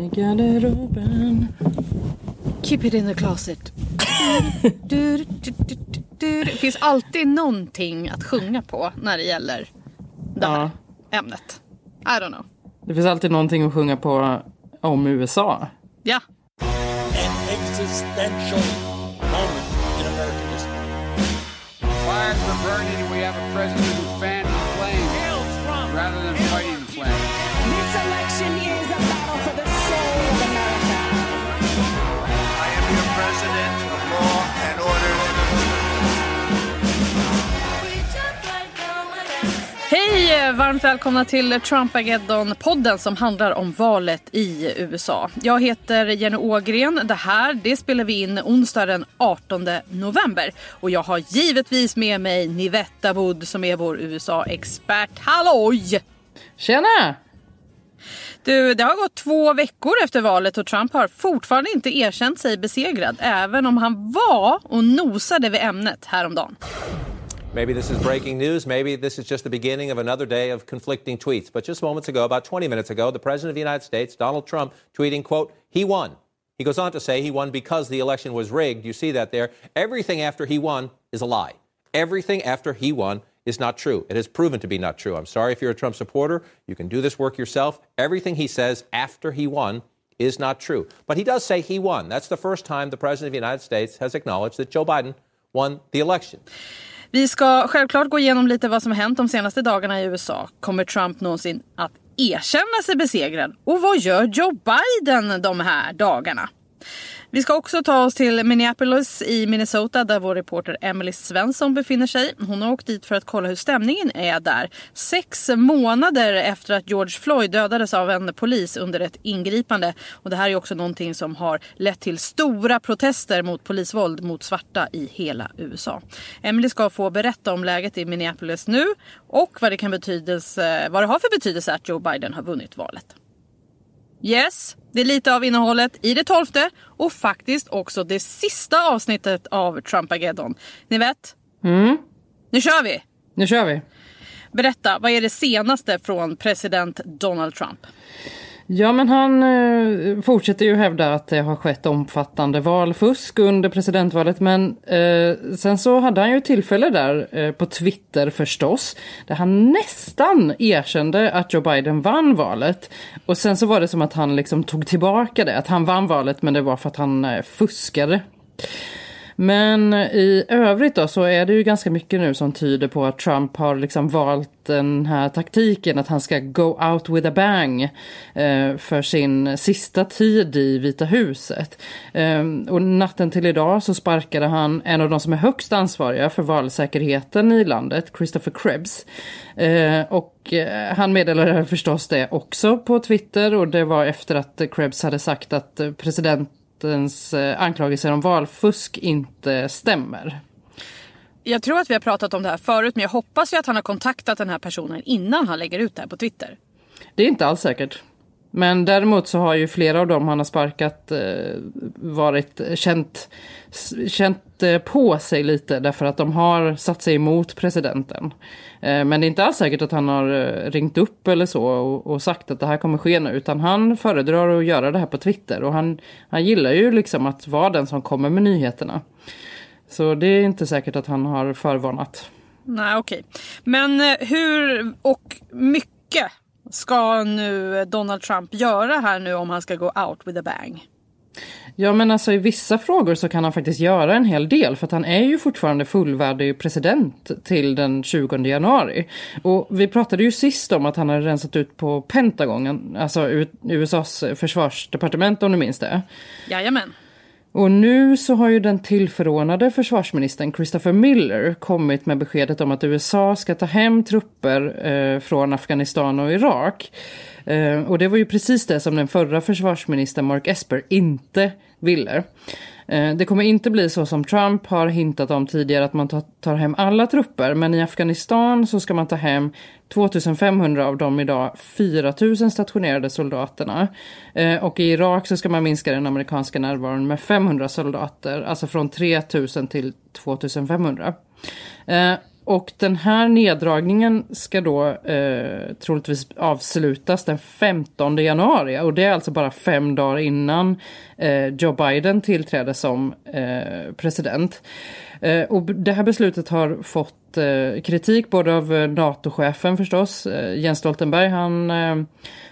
I garderoben. Keep it in the closet. du, du, du, du, du. Det finns alltid någonting att sjunga på när det gäller det här ämnet. I don't know. Det finns alltid någonting att sjunga på om USA. Ja. an existential moment in American history. Fires are burning, and we have a president Hej! Varmt välkomna till Trumpageddon-podden som handlar om valet i USA. Jag heter Jenny Ågren. Det här det spelar vi in onsdag den 18 november. Och jag har givetvis med mig Nivetta Wood som är vår USA-expert. Halloj! Tjena! Du, det har gått två veckor efter valet och Trump har fortfarande inte erkänt sig besegrad. Även om han var och nosade vid ämnet häromdagen. Maybe this is breaking news. Maybe this is just the beginning of another day of conflicting tweets. But just moments ago, about 20 minutes ago, the President of the United States, Donald Trump, tweeting, quote, he won. He goes on to say he won because the election was rigged. You see that there. Everything after he won is a lie. Everything after he won is not true. It has proven to be not true. I'm sorry if you're a Trump supporter. You can do this work yourself. Everything he says after he won is not true. But he does say he won. That's the first time the President of the United States has acknowledged that Joe Biden won the election. Vi ska självklart gå igenom lite vad som har hänt de senaste dagarna i USA. Kommer Trump någonsin att erkänna sig besegrad? Och vad gör Joe Biden de här dagarna? Vi ska också ta oss till Minneapolis i Minnesota där vår reporter Emily Svensson befinner sig. Hon har åkt dit för att kolla hur stämningen är där. Sex månader efter att George Floyd dödades av en polis under ett ingripande. Och det här är också någonting som har lett till stora protester mot polisvåld mot svarta i hela USA. Emily ska få berätta om läget i Minneapolis nu och vad det, kan betydelse, vad det har för betydelse att Joe Biden har vunnit valet. Yes, det är lite av innehållet i det tolfte och faktiskt också det sista avsnittet av Trumpageddon. Ni vet? Mm. Nu kör vi! Nu kör vi. Berätta, vad är det senaste från president Donald Trump? Ja, men han eh, fortsätter ju hävda att det har skett omfattande valfusk under presidentvalet. Men eh, sen så hade han ju tillfälle där eh, på Twitter förstås. Där han nästan erkände att Joe Biden vann valet. Och sen så var det som att han liksom tog tillbaka det. Att han vann valet men det var för att han eh, fuskade. Men i övrigt då så är det ju ganska mycket nu som tyder på att Trump har liksom valt den här taktiken att han ska go out with a bang eh, för sin sista tid i Vita huset. Eh, och natten till idag så sparkade han en av de som är högst ansvariga för valsäkerheten i landet, Christopher Krebs. Eh, och eh, han meddelade förstås det också på Twitter och det var efter att Krebs hade sagt att eh, president rättens eh, anklagelser om valfusk inte stämmer. Jag tror att vi har pratat om det här förut men jag hoppas ju att han har kontaktat den här personen innan han lägger ut det här på Twitter. Det är inte alls säkert. Men däremot så har ju flera av dem han har sparkat eh, varit känt, känt eh, på sig lite därför att de har satt sig emot presidenten. Eh, men det är inte alls säkert att han har eh, ringt upp eller så och, och, sagt att det här kommer ske nu utan han föredrar att göra det här på Twitter och han, han gillar ju liksom att vara den som kommer med nyheterna. Så det är inte säkert att han har förvarnat. Nej okej. Okay. Men eh, hur och mycket ska nu Donald Trump göra här nu om han ska gå out with a bang? Ja men alltså i vissa frågor så kan han faktiskt göra en hel del för att han är ju fortfarande fullvärdig president till den 20 januari. Och vi pratade ju sist om att han hade rensat ut på Pentagon, alltså USAs försvarsdepartement om du minns det. Jajamän. Och nu så har ju den tillförordnade försvarsministern Christopher Miller kommit med beskedet om att USA ska ta hem trupper eh, från Afghanistan och Irak. Eh, och det var ju precis det som den förra försvarsministern Mark Esper inte ville. Eh, det kommer inte bli så som Trump har hintat om tidigare att man tar hem alla trupper men i Afghanistan så ska man ta hem 2500 av de idag 4000 stationerade soldaterna. Eh, och i Irak så ska man minska den amerikanska närvaron med 500 soldater, alltså från 3000 till 2500 och den här neddragningen ska då eh, troligtvis avslutas den 15 januari och det är alltså bara fem dagar innan eh, Joe Biden tillträder som eh, president. Eh, och det här beslutet har fått eh, kritik både av eh, NATO-chefen förstås, eh, Jens Stoltenberg, han eh,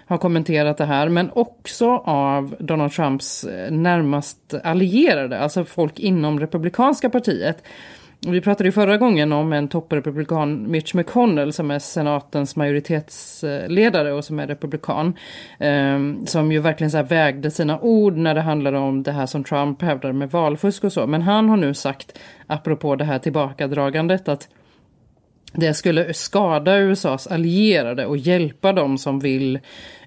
har kommenterat det här, men också av Donald Trumps eh, närmast allierade, alltså folk inom Republikanska partiet. Vi pratade ju förra gången om en topprepublikan, Mitch McConnell, som är senatens majoritetsledare och som är republikan. Eh, som ju verkligen så vägde sina ord när det handlade om det här som Trump hävdade med valfusk och så. Men han har nu sagt, apropå det här tillbakadragandet, att det skulle skada USAs allierade och hjälpa dem som vill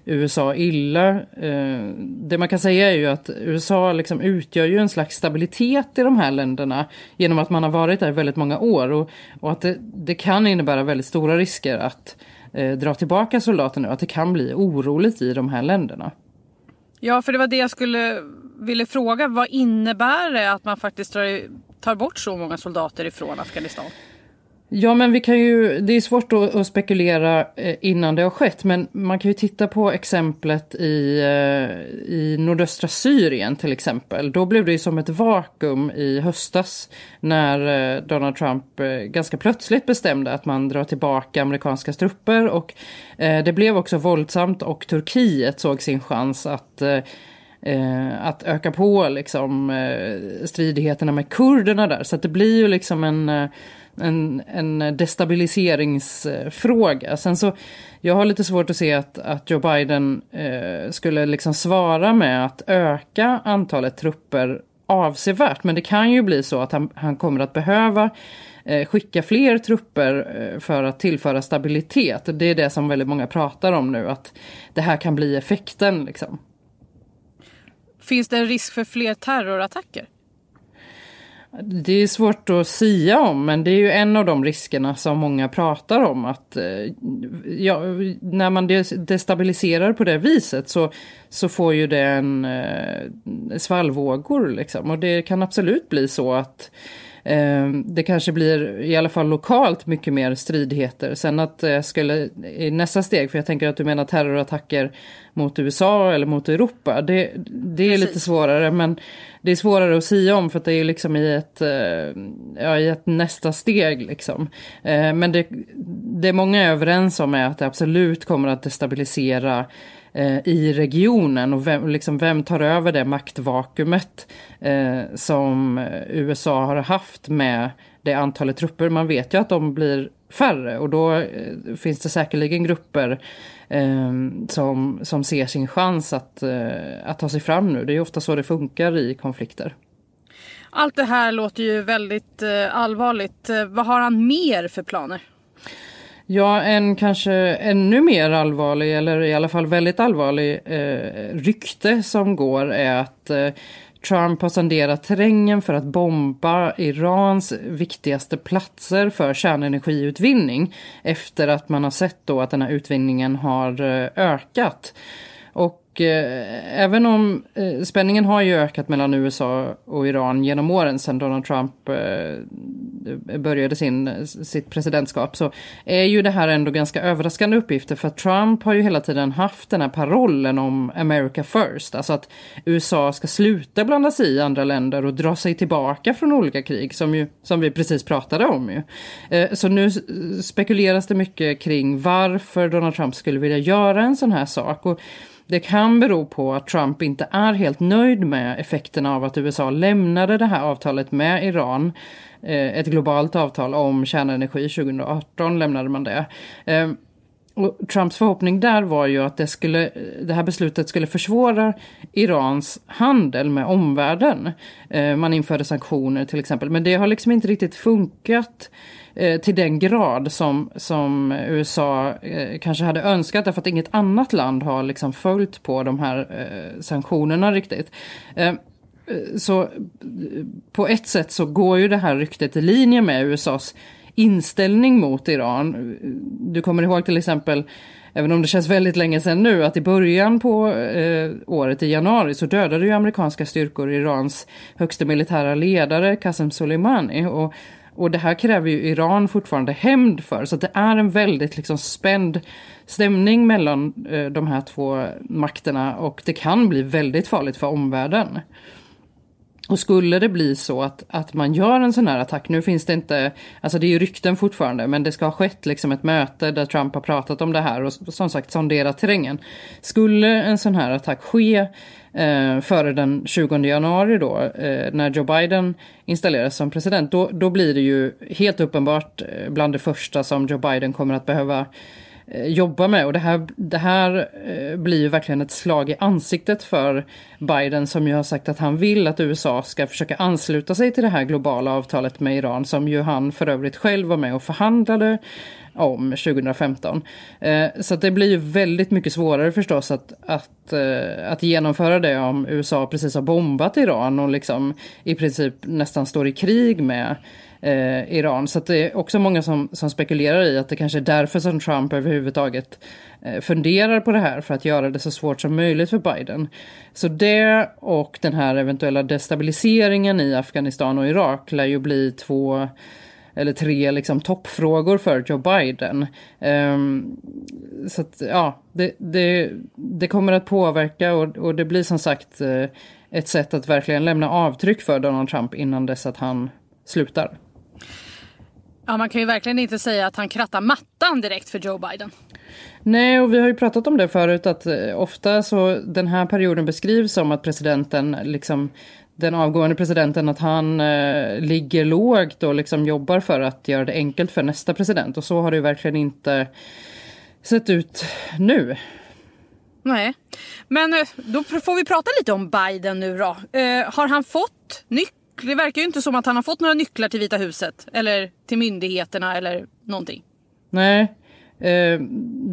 USA illa. Eh, det man kan säga är ju att USA liksom utgör ju en slags stabilitet i de här länderna genom att man har varit där i väldigt många år och, och att det, det kan innebära väldigt stora risker att eh, dra tillbaka soldater nu, att det kan bli oroligt i de här länderna. Ja, för det var det jag skulle vilja fråga. Vad innebär det att man faktiskt tar bort så många soldater ifrån Afghanistan? Ja, men vi kan ju, det är svårt att, att, spekulera eh, innan det har skett, men man kan ju titta på exemplet i, eh, i nordöstra Syrien till exempel. Då blev det ju som ett vakuum i höstas när eh, Donald Trump ganska plötsligt bestämde att man drar tillbaka amerikanska trupper och det blev också våldsamt och Turkiet såg sin chans att att öka på liksom, stridigheterna med kurderna där. Så att det blir ju liksom en en, en destabiliseringsfråga. Sen så, jag har lite svårt att se att, att Joe Biden eh, skulle liksom svara med att öka antalet trupper avsevärt. Men det kan ju bli så att han, han kommer att behöva eh, skicka fler trupper eh, för att tillföra stabilitet. Det är det som väldigt många pratar om nu, att det här kan bli effekten. Liksom. Finns det en risk för fler terrorattacker? Det är svårt att sia om, men det är ju en av de riskerna som många pratar om. att eh, ja, När man destabiliserar på det viset så, så får ju det en eh, svallvågor. Liksom. Och det kan absolut bli så att eh, det kanske blir i alla fall lokalt mycket mer stridigheter. Sen att det skulle i nästa steg, för jag tänker att du menar terrorattacker mot USA eller mot Europa. Det, det är lite svårare men det är svårare att säga om för att det är liksom i ett, eh, ja, i ett nästa steg. Liksom. Eh, men det, det många är överens om är att det absolut kommer att destabilisera eh, Eh, i regionen och vem, liksom, vem tar över det maktvakuumet eh, som eh, USA har haft med det antalet trupper. Man vet ju att de blir färre och då eh, finns det säkerligen grupper eh, som, som ser sin chans att, eh, att ta sig fram nu. Det är ofta så det funkar i konflikter. Allt det här låter ju väldigt eh, allvarligt. Eh, vad har han mer för planer? Ja, en kanske ännu mer allvarlig, eller i alla fall väldigt allvarlig eh, rykte som går är att eh, Trump har sonderat terrängen för att bomba Irans viktigaste platser för kärnenergiutvinning efter att man har sett då att den här utvinningen har eh, ökat. Och eh, även om eh, spänningen har ju ökat mellan USA och Iran genom åren sedan Donald Trump eh, började sin, sitt presidentskap så är ju det här ändå ganska överraskande uppgifter för Trump har ju hela tiden haft den här parollen om America first, alltså att USA ska sluta blanda sig i andra länder och dra sig tillbaka från olika krig som, ju, som vi precis pratade om ju. Eh, så nu spekuleras det mycket kring varför Donald Trump skulle vilja göra en sån här sak. Och det kan bero på att Trump inte är helt nöjd med effekterna av att USA lämnade det här avtalet med Iran. Eh, ett globalt avtal om kärnenergi 2018 lämnade man det. Eh, och Trumps förhoppning där var ju att det, skulle, det här beslutet skulle försvåra Irans handel med omvärlden. Eh, man införde sanktioner till exempel, men det har liksom inte riktigt funkat eh, till den grad som, som USA eh, kanske hade önskat därför att inget annat land har liksom följt på de här eh, sanktionerna riktigt. Eh, så eh, på ett sätt så går ju det här ryktet i linje med USAs inställning mot Iran. Du kommer ihåg till exempel Även om det känns väldigt länge sedan nu, att i början på eh, året, i januari, så dödade ju amerikanska styrkor Irans högste militära ledare Qasem Soleimani. Och Och det här kräver ju Iran fortfarande hämnd för. Så det är en väldigt liksom spänd stämning mellan eh, de här två makterna och det kan bli väldigt farligt för omvärlden. Och skulle det bli så att, att man gör en sån här attack, nu finns det inte, alltså det är ju rykten fortfarande, men det ska ha skett liksom ett möte där Trump har pratat om det här och som sagt sonderat terrängen. Skulle en sån här attack ske eh, före den 20 januari då, eh, när Joe Biden installeras som president, då, då blir det ju helt uppenbart eh, bland det första som Joe Biden kommer att behöva jobbar jobba med. Och det här, det här eh, blir ju verkligen ett slag i ansiktet för Biden som ju har sagt att han vill att USA ska försöka ansluta sig till det här globala avtalet med Iran som ju han för övrigt själv var med och förhandlade om 2015. Eh, så det blir ju väldigt mycket svårare förstås att, att, att genomföra det om USA precis har bombat Iran och liksom i princip nästan står i krig med eh, Iran. Så det är också många som, som spekulerar i att det kanske är därför som Trump överhuvudtaget eh, funderar på det här för att göra det så svårt som möjligt för Biden. Så det och den här eventuella destabiliseringen i Afghanistan och Irak lär ju bli två eller tre liksom toppfrågor för Joe Biden. Um, så att, ja, det, det, det, kommer att påverka och, och det blir som sagt uh, ett sätt att verkligen lämna avtryck för Donald Trump innan dess att han slutar. Ja, man kan ju verkligen inte säga att han krattar mattan direkt för Joe Biden. Nej, och vi har ju pratat om det förut att eh, ofta så den här perioden beskrivs som att presidenten liksom den avgående presidenten att han eh, ligger lågt och liksom jobbar för att göra det enkelt för nästa president och så har det ju verkligen inte sett ut nu. Nej, men eh, då får vi prata lite om Biden nu då. Eh, har han fått nyckeln det verkar ju inte som att han har fått några nycklar till Vita huset eller till myndigheterna eller någonting. Nej, eh,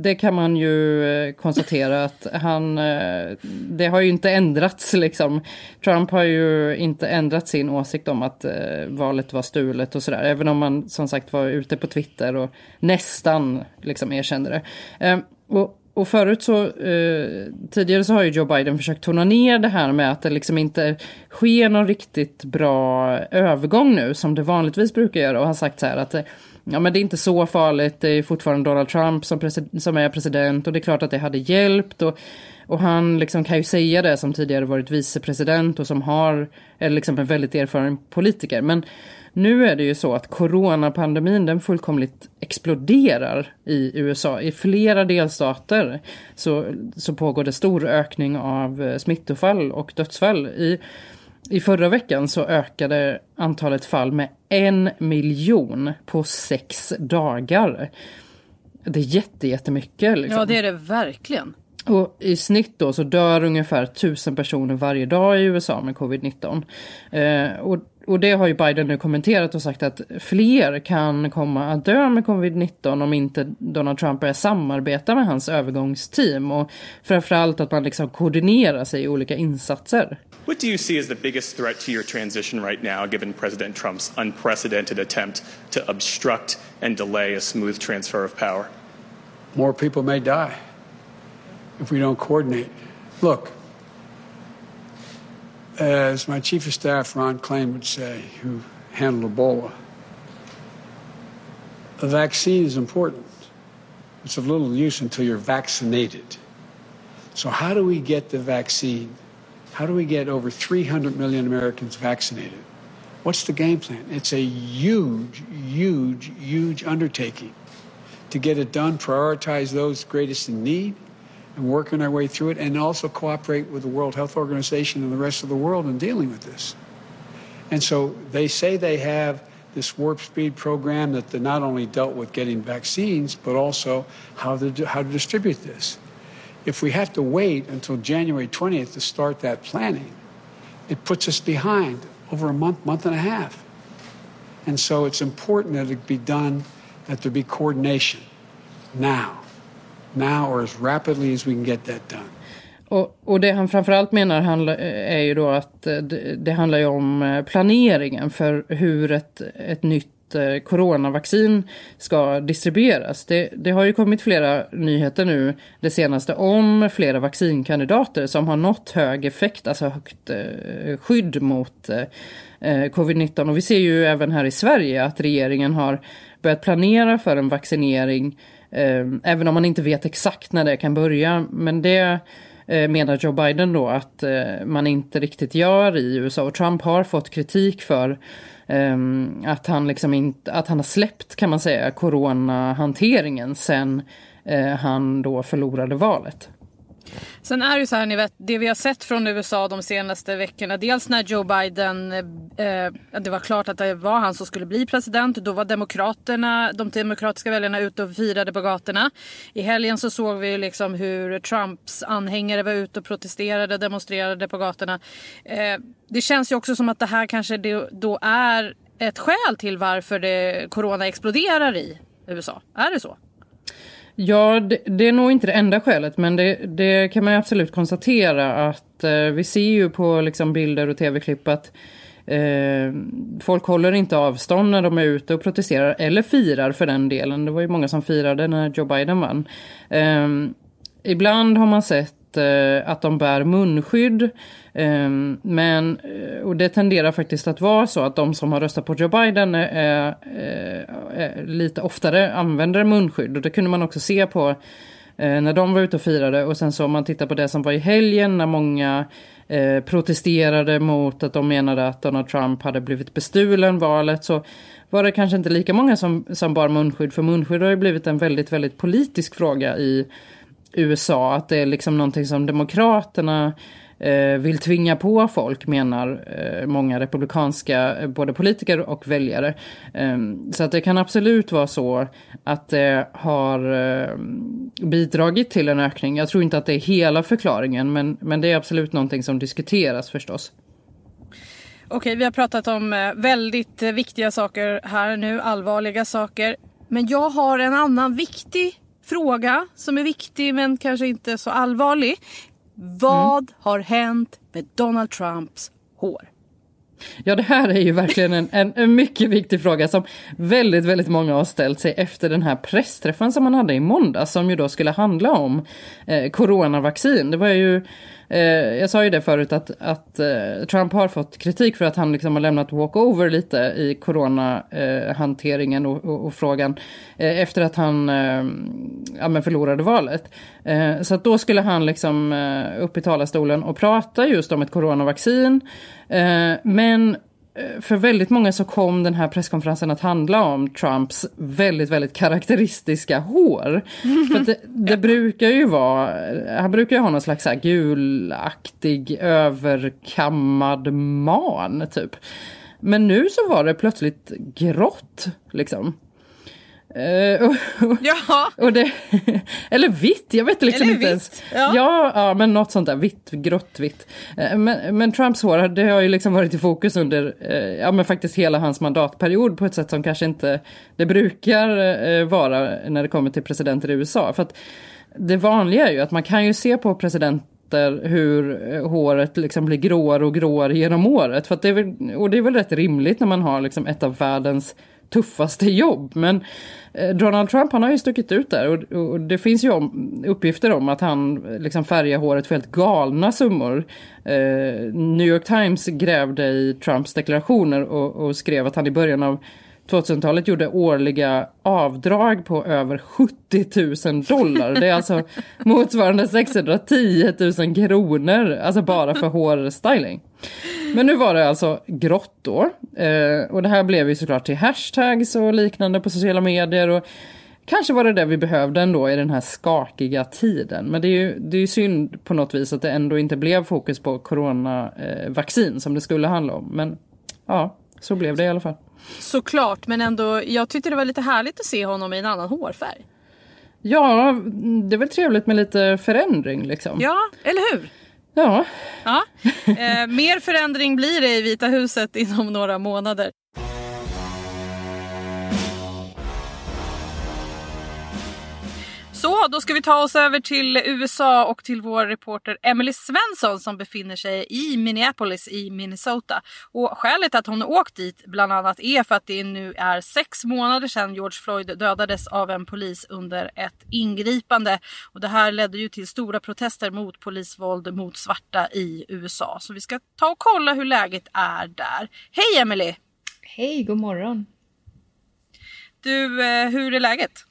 det kan man ju eh, konstatera att han, eh, det har ju inte ändrats liksom. Trump har ju inte ändrat sin åsikt om att eh, valet var stulet och sådär. Även om man som sagt var ute på Twitter och nästan liksom erkände det. Eh, och och förut så, eh, tidigare så har ju Joe Biden försökt tona ner det här med att det liksom inte sker någon riktigt bra övergång nu som det vanligtvis brukar göra. Och har sagt så här att eh, ja men det är inte så farligt, det är fortfarande Donald Trump som, som är president och det är klart att det hade hjälpt. Och, och han liksom kan ju säga det som tidigare varit vicepresident och som har, är liksom en väldigt erfaren politiker. Men nu är det ju så att coronapandemin den fullkomligt exploderar i USA. I flera delstater så, så pågår det stor ökning av eh, smittofall och dödsfall. I, I förra veckan så ökade antalet fall med en miljon på sex dagar. Det är jätte, jättemycket. Liksom. Ja, det är det verkligen. Och i snitt då så dör ungefär tusen personer varje dag i USA med covid-19. Eh, och och det har ju Biden nu kommenterat och sagt att fler kan komma att dö med covid-19 om inte Donald Trump börjar samarbeta med hans övergångsteam och framförallt att man liksom koordinerar sig i olika insatser. What do you see as the biggest threat to your transition right now, given President Trump's unprecedented attempt to obstruct and delay a smooth transfer of power? More people may die if we don't coordinate. Look, as my chief of staff, Ron Klain, would say, who handled Ebola, a vaccine is important. It's of little use until you're vaccinated. So, how do we get the vaccine? How do we get over 300 million Americans vaccinated? What's the game plan? It's a huge, huge, huge undertaking. To get it done, prioritize those greatest in need, and working our way through it and also cooperate with the World Health Organization and the rest of the world in dealing with this. And so they say they have this warp speed program that they not only dealt with getting vaccines, but also how to, how to distribute this. If we have to wait until January 20th to start that planning, it puts us behind over a month, month and a half. And so it's important that it be done, that there be coordination now. Now or as rapidly as we can get that done. Och, och det han framförallt menar handla, eh, är ju då att eh, det, det handlar ju om eh, planeringen för hur ett, ett nytt coronavaccin ska distribueras. Det, det, har ju kommit flera nyheter nu det senaste om flera vaccinkandidater som har nått hög effekt, alltså högt eh, skydd mot eh covid-19. Och vi ser ju även här i Sverige att regeringen har börjat planera för en vaccinering, eh, Ehm, även om man inte vet exakt när det kan börja. Men det eh, menar Joe Biden då att eh, man inte riktigt gör i USA. Och Trump har fått kritik för ehm, att han liksom inte, att han har släppt kan man säga coronahanteringen sen eh, han då förlorade valet. Sen är det ju så här, ni vet, det vi har sett från USA de senaste veckorna. Dels när Joe Biden, eh, eh, det var klart att det var han som skulle bli president. Då var demokraterna, de demokratiska väljarna ute och firade på gatorna. I helgen så såg vi liksom hur Trumps anhängare var ute och protesterade, demonstrerade på gatorna. Eh, det känns ju också som att det här kanske då är ett skäl till varför det, corona exploderar i USA. Är det så? Ja, det, det, är nog inte det enda skälet, men det, det kan man absolut konstatera att eh, vi ser ju på liksom, bilder och tv-klipp att eh, folk håller inte avstånd när de är ute och protesterar, eller firar för den delen. Det var ju många som firade när Joe Biden vann. Eh, ibland har man sett eh, att de bär munskydd. Ehm, men, eh, och det tenderar faktiskt att vara så att de som har röstat på Joe Biden är, är, är lite oftare använder munskydd. Och det kunde man också se på eh, när de var ute och firade. Och sen så om man tittar på det som var i helgen när många eh, protesterade mot att de menade att Donald Trump hade blivit bestulen valet så var det kanske inte lika många som, som bar munskydd. För munskydd har ju blivit en väldigt, väldigt politisk fråga i USA. Att det är liksom någonting som Demokraterna eh, vill tvinga på folk menar eh, många republikanska eh, både politiker och väljare. Eh, så att det kan absolut vara så att det har eh, bidragit till en ökning. Jag tror inte att det är hela förklaringen men, men det är absolut någonting som diskuteras förstås. Okej, vi har pratat om eh, väldigt eh, viktiga saker här nu, allvarliga saker. Men jag har en annan viktig fråga som är viktig men kanske inte så allvarlig. Vad mm. har hänt med Donald Trumps hår? Ja, det här är ju verkligen en, en, en, mycket viktig fråga som väldigt, väldigt många har ställt sig efter den här pressträffen som man hade i måndag som ju då skulle handla om eh, coronavaccin. Det var ju Eh, jag sa ju det förut att, att eh, Trump har fått kritik för att han liksom har lämnat walkover lite i coronahanteringen och, och, och, frågan eh, efter att han eh, ja, men förlorade valet. Eh, så att då skulle han liksom eh, upp i talarstolen och prata just om ett coronavaccin. Eh, men för väldigt många så kom den här presskonferensen att handla om Trumps väldigt, väldigt karaktäristiska hår. För det, det brukar ju vara, han brukar ju ha någon slags så gulaktig överkammad man typ. Men nu så var det plötsligt grått liksom. Uh, och, Jaha. Och det, eller vitt, jag vet liksom eller inte vitt. ens. Ja. ja. Ja, men något sånt där vitt, grått vitt. Uh, men, men Trumps hår, det har ju liksom varit i fokus under, uh, ja men faktiskt hela hans mandatperiod på ett sätt som kanske inte det brukar vara när det kommer till presidenter i USA. För att det vanliga är ju att man kan ju se på presidenter hur håret liksom blir gråare och gråare genom året. För det är väl, och det är väl rätt rimligt när man har liksom ett av världens tuffaste jobb. Men eh, Donald Trump han har ju stuckit ut där och, och det finns ju om, uppgifter om att han liksom färgar håret för helt galna summor. Eh, New York Times grävde i Trumps deklarationer och, och skrev att han i början av 2000-talet gjorde årliga avdrag på över 70 000 dollar. Det är alltså motsvarande 610 000 kronor, alltså bara för hårstyling. Men nu var det alltså grått då. Eh, och det här blev ju såklart till hashtags och liknande på sociala medier. Och kanske var det det vi behövde ändå i den här skakiga tiden. Men det är ju, det är ju synd på något vis att det ändå inte blev fokus på coronavaccin eh, som det skulle handla om. Men ja, så blev det i alla fall. Såklart, men ändå, jag tyckte det var lite härligt att se honom i en annan hårfärg. Ja, det är väl trevligt med lite förändring liksom. Ja, eller hur? Ja. ja. Eh, mer förändring blir det i Vita huset inom några månader. Så, då ska vi ta oss över till USA och till vår reporter Emily Svensson som befinner sig i Minneapolis i Minnesota. Och skälet att hon åkt dit bland annat är för att det nu är sex månader sedan George Floyd dödades av en polis under ett ingripande. Och det här ledde ju till stora protester mot polisvåld mot svarta i USA. Så vi ska ta och kolla hur läget är där. Hej Emily! Hej, god morgon! Du, eh, hur är läget?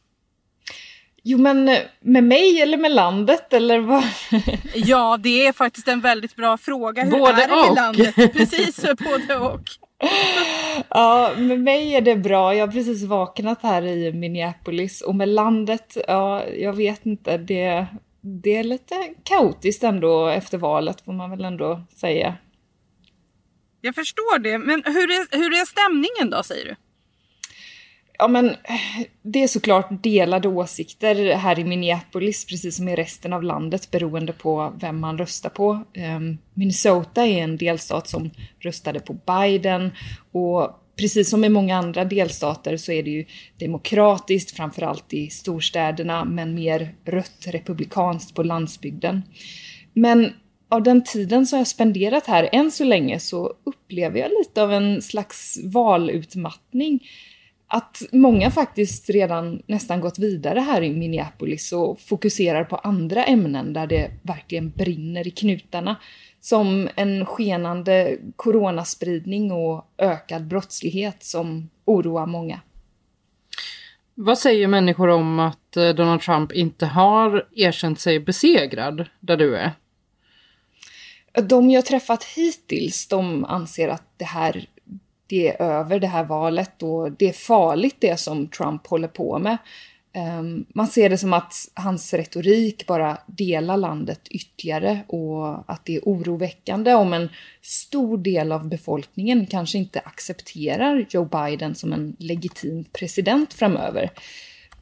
Jo men eh, med mig eller med landet eller vad? ja, det är faktiskt en väldigt bra fråga. Hur både är det med och. landet? Precis, både och. Ja, med mig är det bra. Jag har precis vaknat här i Minneapolis och med landet, ja, jag vet inte. Det, det är lite kaotiskt ändå efter valet får man väl ändå säga. Jag förstår det, men hur är, hur är stämningen då säger du? Ja, men det är såklart delade åsikter här i Minneapolis, precis som i resten av landet, beroende på vem man röstar på. Ehm, Minnesota är en delstat som röstade på Biden och precis som i många andra delstater så är det ju demokratiskt, framförallt i storstäderna, men mer rött republikanskt på landsbygden. Men av den tiden som jag spenderat här än så länge så upplever jag lite av en slags valutmattning att många faktiskt redan nästan gått vidare här i Minneapolis och fokuserar på andra ämnen där det verkligen brinner i knutarna. Som en skenande coronaspridning och ökad brottslighet som oroar många. Vad säger människor om att eh, Donald Trump inte har erkänt sig besegrad där du är? De jag träffat hittills, de anser att det här det är över det här valet och det är farligt det som Trump håller på med. Ehm, man ser det som att hans retorik bara delar landet ytterligare och att det är oroväckande om en stor del av befolkningen kanske inte accepterar Joe Biden som en legitim president framöver.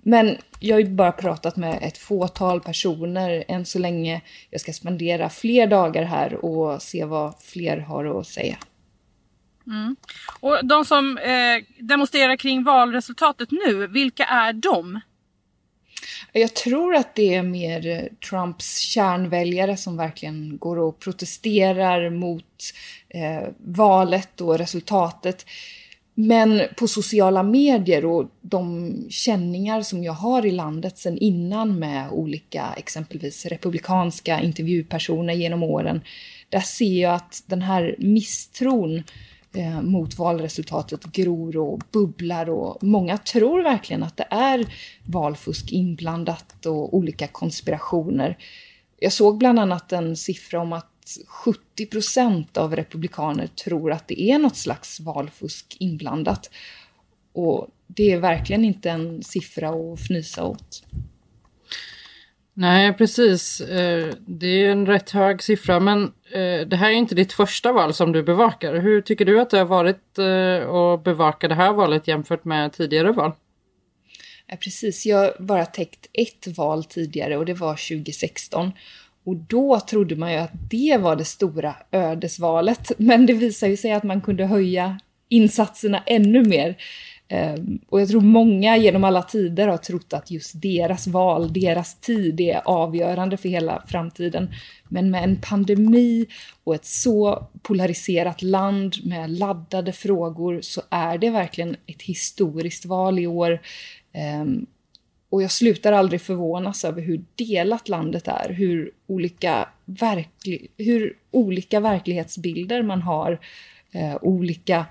Men jag har ju bara pratat med ett fåtal personer än så länge. Jag ska spendera fler dagar här och se vad fler har att säga. Mm. Och de som eh, demonstrerar kring valresultatet nu, vilka är de? Jag tror att det är mer eh, Trumps kärnväljare som verkligen går och protesterar mot eh, valet och resultatet. Men på sociala medier och de känningar som jag har i landet sen innan med olika, exempelvis republikanska intervjupersoner genom åren, där ser jag att den här misstron eh, mot valresultatet gror och bubblar och många tror verkligen att det är valfusk inblandat och olika konspirationer. Jag såg bland annat en siffra om att 70 procent av republikaner tror att det är något slags valfusk inblandat. Och det är verkligen inte en siffra att fnysa åt. Nej, precis. Eh, det är en rätt hög siffra, men eh, det här är inte ditt första val som du bevakar. Hur tycker du att det har varit eh, att bevaka det här valet jämfört med tidigare val? Ja, precis, jag har bara täckt ett val tidigare och det var 2016. Och då trodde man ju att det var det stora ödesvalet. Men det visar ju sig att man kunde höja insatserna ännu mer. Ehm, och jag tror många genom alla tider har trott att just deras val, deras tid är avgörande för hela framtiden. Men med en pandemi och ett så polariserat land med laddade frågor så är det verkligen ett historiskt val i år. Ehm, och jag slutar aldrig förvånas över hur delat landet är, hur olika, verkli hur olika verklighetsbilder man har, eh, olika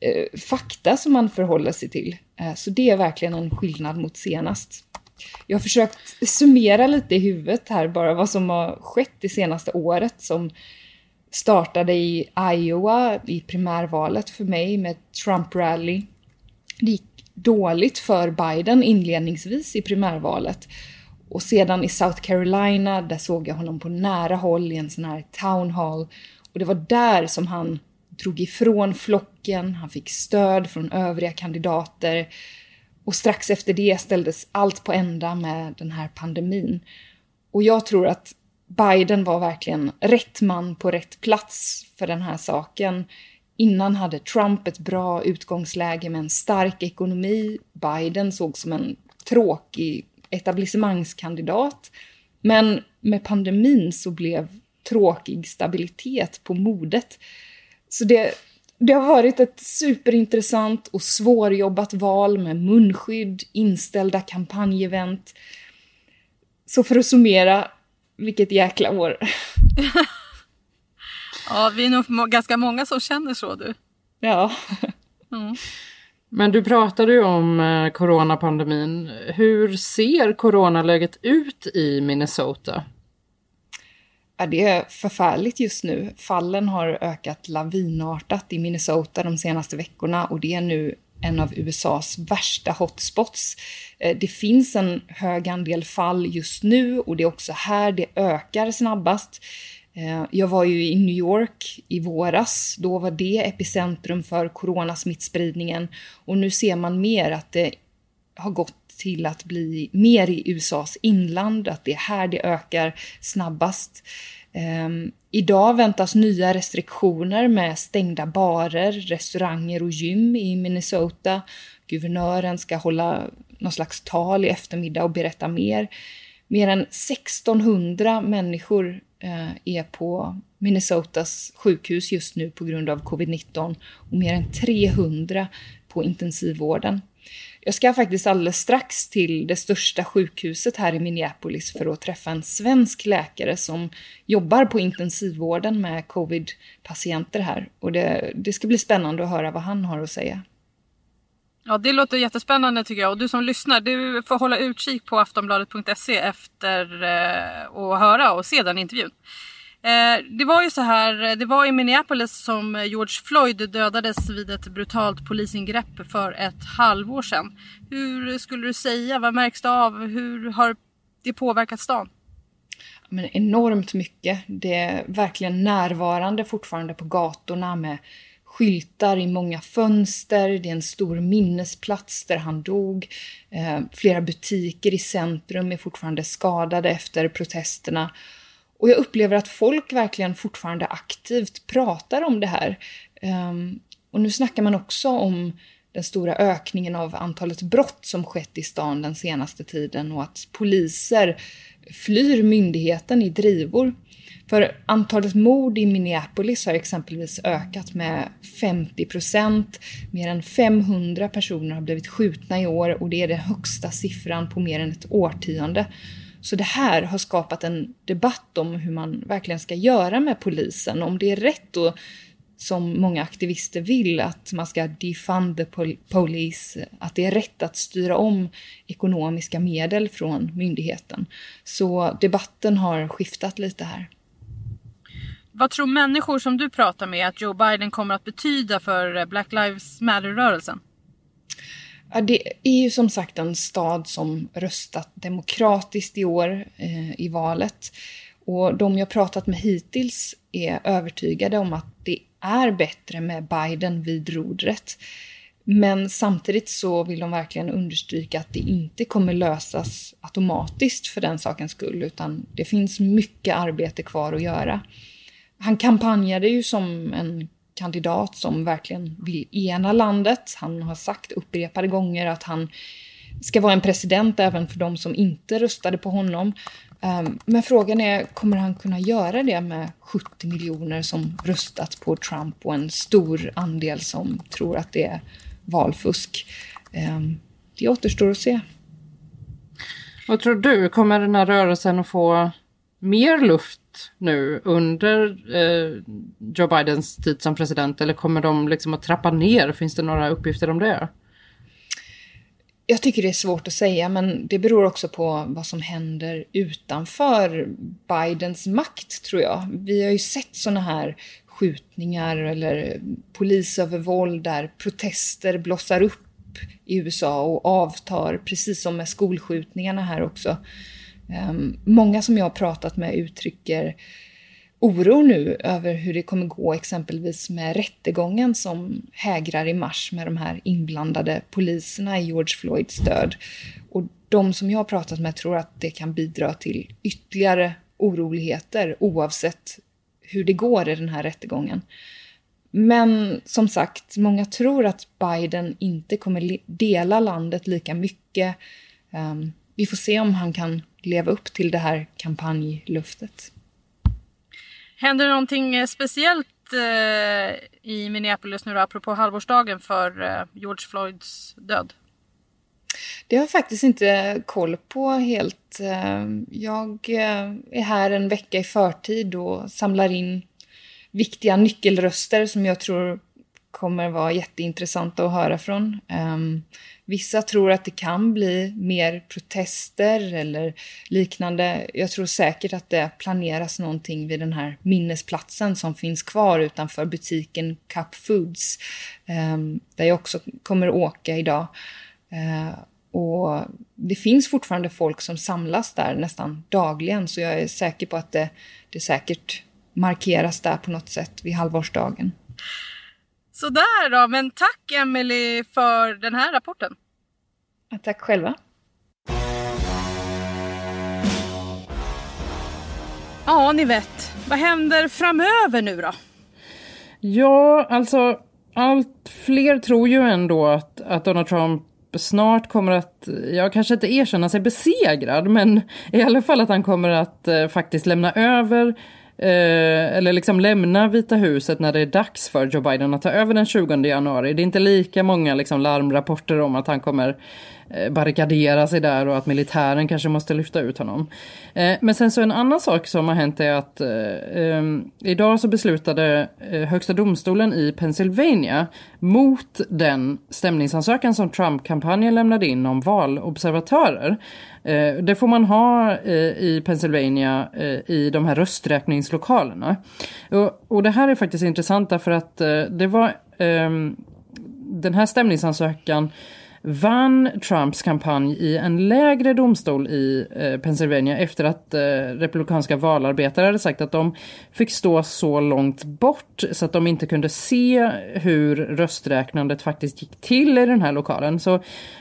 eh, fakta som man förhåller sig till. Eh, så det är verkligen en skillnad mot senast. Jag har försökt summera lite i huvudet här bara vad som har skett det senaste året som startade i Iowa i primärvalet för mig med Trump-rally. Det gick dåligt för Biden inledningsvis i primärvalet. Och sedan i South Carolina, där såg jag honom på nära håll i en sån här town hall. Och det var där som han drog ifrån flocken, han fick stöd från övriga kandidater och strax efter det ställdes allt på ända med den här pandemin. Och jag tror att Biden var verkligen rätt man på rätt plats för den här saken. Innan hade Trump ett bra utgångsläge med en stark ekonomi. Biden såg som en tråkig etablissemangskandidat. Men med pandemin så blev tråkig stabilitet på modet. Så det, det har varit ett superintressant och svårjobbat val med munskydd, inställda kampanjevent. Så för att summera, vilket jäkla år. ja, vi är nog ganska många som känner så du. Ja. Mm. Men du pratade ju om eh, coronapandemin. Hur ser coronaläget ut i Minnesota? Ja, det är förfärligt just nu. Fallen har ökat lavinartat i Minnesota de senaste veckorna och det är nu en av USAs värsta hotspots. Eh, det finns en hög andel fall just nu och det är också här det ökar snabbast. Eh, jag var ju i New York i våras. Då var det epicentrum för coronasmittspridningen och nu ser man mer att det har gått till att bli mer i USAs inland, att det är här det ökar snabbast. Um, idag väntas nya restriktioner med stängda barer, restauranger och gym i Minnesota. Guvernören ska hålla någon slags tal i eftermiddag och berätta mer. Mer än 1600 människor uh, är på Minnesotas sjukhus just nu på grund av covid-19 och mer än 300 på intensivvården. Jag ska faktiskt alldeles strax till det största sjukhuset här i Minneapolis för att träffa en svensk läkare som jobbar på intensivvården med covid-patienter här. Och det, det ska bli spännande att höra vad han har att säga. Ja, det låter jättespännande tycker jag. Och du som lyssnar, du får hålla utkik på aftonbladet.se efter eh, att höra och se den intervjun. Eh, det var ju så här, eh, det var i Minneapolis som George Floyd dödades vid ett brutalt polisingrepp för ett halvår sedan. Hur skulle du säga, vad märks det av? Hur har det påverkat stan? Men enormt mycket. Det är verkligen närvarande fortfarande på gatorna med skyltar i många fönster. Det är en stor minnesplats där han dog. Eh, flera butiker i centrum är fortfarande skadade efter protesterna. Och jag upplever att folk verkligen fortfarande aktivt pratar om det här. Um, och nu snackar man också om den stora ökningen av antalet brott som skett i stan den senaste tiden och att poliser flyr myndigheten i drivor. För antalet mord i Minneapolis har exempelvis ökat med 50 procent. Mer än 500 personer har blivit skjutna i år och det är den högsta siffran på mer än ett årtionde. Så det här har skapat en debatt om hur man verkligen ska göra med polisen. Om det är rätt då, som många aktivister vill, att man ska defund the police, att det är rätt att styra om ekonomiska medel från myndigheten. Så debatten har skiftat lite här. Vad tror människor som du pratar med att Joe Biden kommer att betyda för Black Lives Matter-rörelsen? Ja, det är ju som sagt en stad som röstat demokratiskt i år eh, i valet. Och de jag pratat med hittills är övertygade om att det är bättre med Biden vid rodret. Men samtidigt så vill de verkligen understryka att det inte kommer lösas automatiskt för den sakens skull, utan det finns mycket arbete kvar att göra. Han kampanjade ju som en kandidat som verkligen vill ena landet. Han har sagt upprepade gånger att han ska vara en president även för de som inte röstade på honom. Ehm, men frågan är, kommer han kunna göra det med 70 miljoner som röstat på Trump och en stor andel som tror att det är valfusk? Ehm, det återstår att se. Vad tror du, kommer den här rörelsen att få mer luft nu under eh, Joe Bidens tid som president eller kommer de liksom att trappa ner? Finns det några uppgifter om det? Jag tycker det är svårt att säga, men det beror också på vad som händer utanför Bidens makt, tror jag. Vi har ju sett såna här skjutningar eller polisövervåld där protester blossar upp i USA och avtar, precis som med skolskjutningarna här också. Um, många som jag har pratat med uttrycker oro nu över hur det kommer gå exempelvis med rättegången som hägrar i mars med de här inblandade poliserna i George Floyds död. Och de som jag har pratat med tror att det kan bidra till ytterligare oroligheter oavsett hur det går i den här rättegången. Men som sagt, många tror att Biden inte kommer dela landet lika mycket. Um, vi får se om han kan leva upp till det här kampanjluftet. Händer det någonting eh, speciellt eh, i Minneapolis nu då, apropå halvårsdagen för eh, George Floyds död? Det har jag faktiskt inte koll på helt. Jag är här en vecka i förtid och samlar in viktiga nyckelröster som jag tror kommer vara jätteintressanta att höra från. Um, vissa tror att det kan bli mer protester eller liknande. Jag tror säkert att det planeras någonting vid den här minnesplatsen som finns kvar utanför butiken Cup Foods, um, där jag också kommer åka idag. Uh, och det finns fortfarande folk som samlas där nästan dagligen, så jag är säker på att det, det säkert markeras där på något sätt vid halvårsdagen. Sådär då, men tack Emily för den här rapporten. Tack själva. Ja, ni vet. Vad händer framöver nu då? Ja, alltså allt fler tror ju ändå att, att Donald Trump snart kommer att, ja kanske inte erkänna sig besegrad, men i alla fall att han kommer att eh, faktiskt lämna över Eh, eller liksom lämna Vita huset när det är dags för Joe Biden att ta över den 20 januari. Det är inte lika många liksom, larmrapporter om att han kommer Eh, barrikadera sig där och att militären kanske måste lyfta ut honom. Eh, men sen så en annan sak som har hänt är att eh, ehm, idag så beslutade eh, Högsta domstolen i Pennsylvania mot den stämningsansökan som Trump-kampanjen lämnade in om valobservatörer. Eh, det får man ha i Pennsylvania i de här rösträkningslokalerna. Och, och det här är faktiskt intressant därför att det var ehm, den här stämningsansökan vann Trumps kampanj i en lägre domstol i eh, Pennsylvania efter att eh, republikanska valarbetare hade sagt att de fick stå så långt bort så att de inte kunde se hur rösträknandet faktiskt gick till i den här lokalen. Så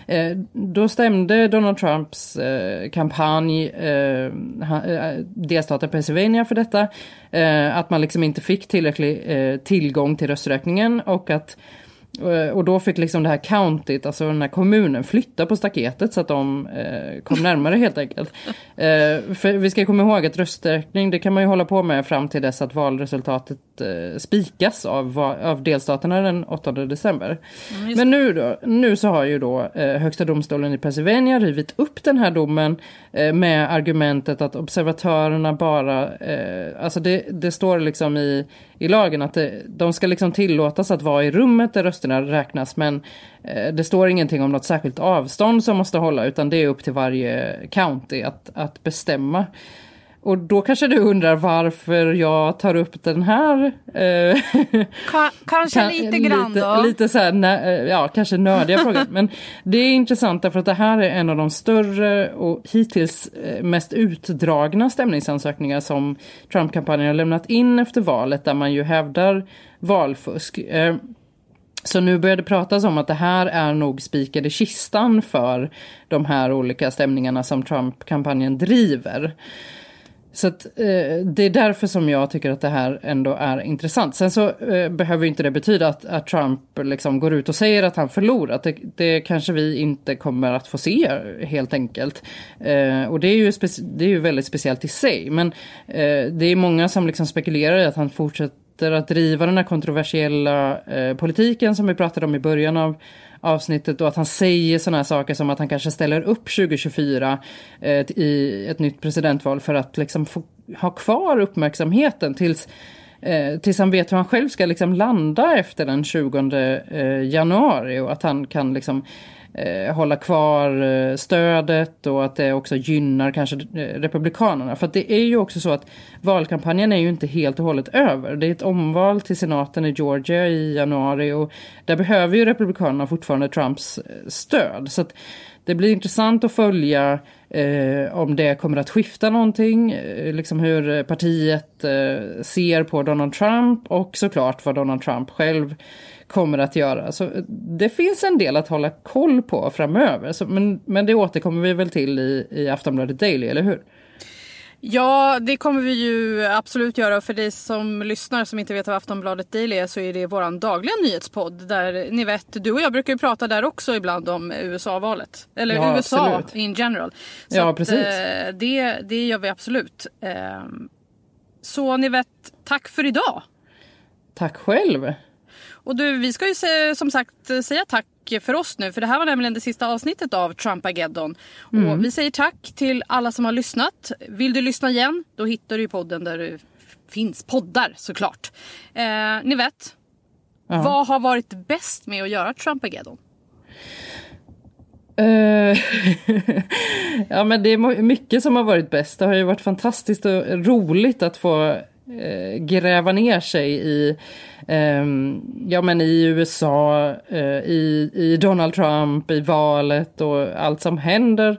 eh, då stämde Donald Trumps eh, kampanj eh, eh delstaten Pennsylvania för detta. Eh, att man liksom inte fick tillräcklig eh, tillgång till rösträkningen och att och då fick liksom det här countyt, alltså den här kommunen, flytta på staketet så att de eh, kom närmare helt enkelt. Eh, för vi ska komma ihåg att rösträkning, det kan man ju hålla på med fram till dess att valresultatet eh, spikas av, av delstaterna den 8 december. Mm, Men nu då, nu så har ju då eh, Högsta domstolen i Pennsylvania rivit upp den här domen eh, med argumentet att observatörerna bara, eh, alltså det, det står liksom i, i lagen att det, de ska liksom tillåtas att vara i rummet där rösterna räknas men eh, det står ingenting om något särskilt avstånd som måste hålla utan det är upp till varje county att, att bestämma. Och då kanske du undrar varför jag tar upp den här... Eh, Ka kanske kan, lite grann lite, då? Lite så här, eh, ja kanske nördiga frågan. Men det är intressant därför att det här är en av de större och hittills eh, mest utdragna stämningsansökningar som Trump-kampanjen har lämnat in efter valet där man ju hävdar valfusk. Eh, så nu börjar det pratas om att det här är nog spikade kistan för de här olika stämningarna som Trump-kampanjen driver. Så att, eh, det är därför som jag tycker att det här ändå är intressant. Sen så eh, behöver inte det betyda att, att Trump liksom går ut och säger att han förlorat. Det, det kanske vi inte kommer att få se helt enkelt. Eh, och det är, ju det är ju väldigt speciellt i sig. Men eh, det är många som liksom spekulerar i att han fortsätter att driva den här kontroversiella eh, politiken som vi pratade om i början av avsnittet och att han säger sådana här saker som att han kanske ställer upp 2024 eh, i ett nytt presidentval för att liksom få ha kvar uppmärksamheten tills eh, tills han vet hur han själv ska liksom landa efter den 20 eh, januari och att han kan liksom eh, hålla kvar eh, stödet och att det också gynnar kanske eh, Republikanerna. För att det är ju också så att valkampanjen är ju inte helt och hållet över. Det är ett omval till senaten i Georgia i januari och där behöver ju Republikanerna fortfarande Trumps eh, stöd. Så att det blir intressant att följa eh, om det kommer att skifta någonting, eh, liksom hur partiet eh, ser på Donald Trump och såklart vad Donald Trump själv kommer att göra. Så det finns en del att hålla koll på framöver. Så, men, men det återkommer vi väl till i, i Aftonbladet Daily, eller hur? Ja, det kommer vi ju absolut göra. För dig som lyssnar som inte vet vad Aftonbladet Daily är så är det vår dagliga nyhetspodd. Där ni vet, du och jag brukar ju prata där också ibland om USA-valet. Eller Ja, USA absolut. in general. Så Ja, att, precis. eh, det, det gör vi absolut. Ehm, Så ni vet, tack för idag. Tack själv. Och du, vi ska ju se, som sagt eh, säga tack för oss nu. För det här var nämligen det sista avsnittet av Trumpageddon. Mm. Och vi säger tack till alla som har lyssnat. Vill du lyssna igen, då hittar du podden där det finns poddar såklart. Eh, ni vet, vad har varit bäst med att göra Trumpageddon? Eh, ja, men det är mycket som har varit bäst. Det har ju varit fantastiskt och roligt att få eh, gräva ner sig i, ehm, ja, men i USA, eh, i, i Donald Trump, i valet och allt som händer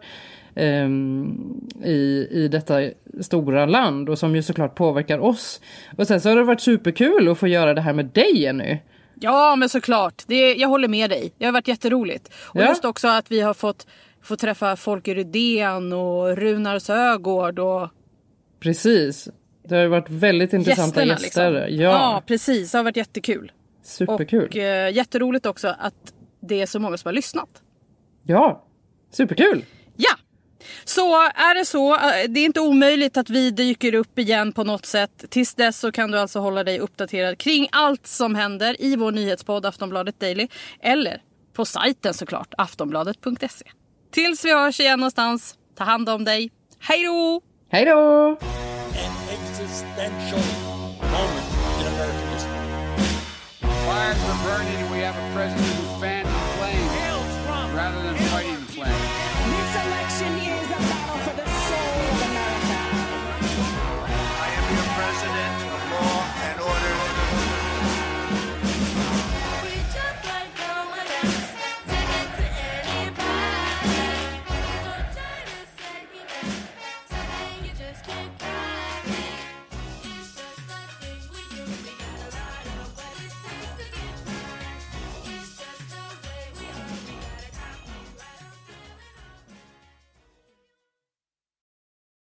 ehm, i, i detta stora land och som ju såklart påverkar oss. Och sen så har det varit superkul att få göra det här med dig Jenny. Ja, men såklart. Det, jag håller med dig. Det har varit jätteroligt. Och Ja. just också att vi har fått, fått träffa Folke Rydén och Runar Sögård och Precis. Det har ju varit väldigt intressanta gästerna. gäster. Liksom. Ja, ja, precis. Det har varit jättekul. superkul. Och eh, jätteroligt också att det är så många som har lyssnat. Ja, superkul. Ja! Så är det så, eh, det är inte omöjligt att vi dyker upp igen på något sätt. Tills dess så kan du alltså hålla dig uppdaterad kring allt som händer i vår nyhetspodd Aftonbladet Daily. Eller på sajten såklart, aftonbladet.se. Tills vi hörs igen någonstans, ta hand om dig. Hej då! Hej då! An existential moment in American history. Fires were burning, and we have a president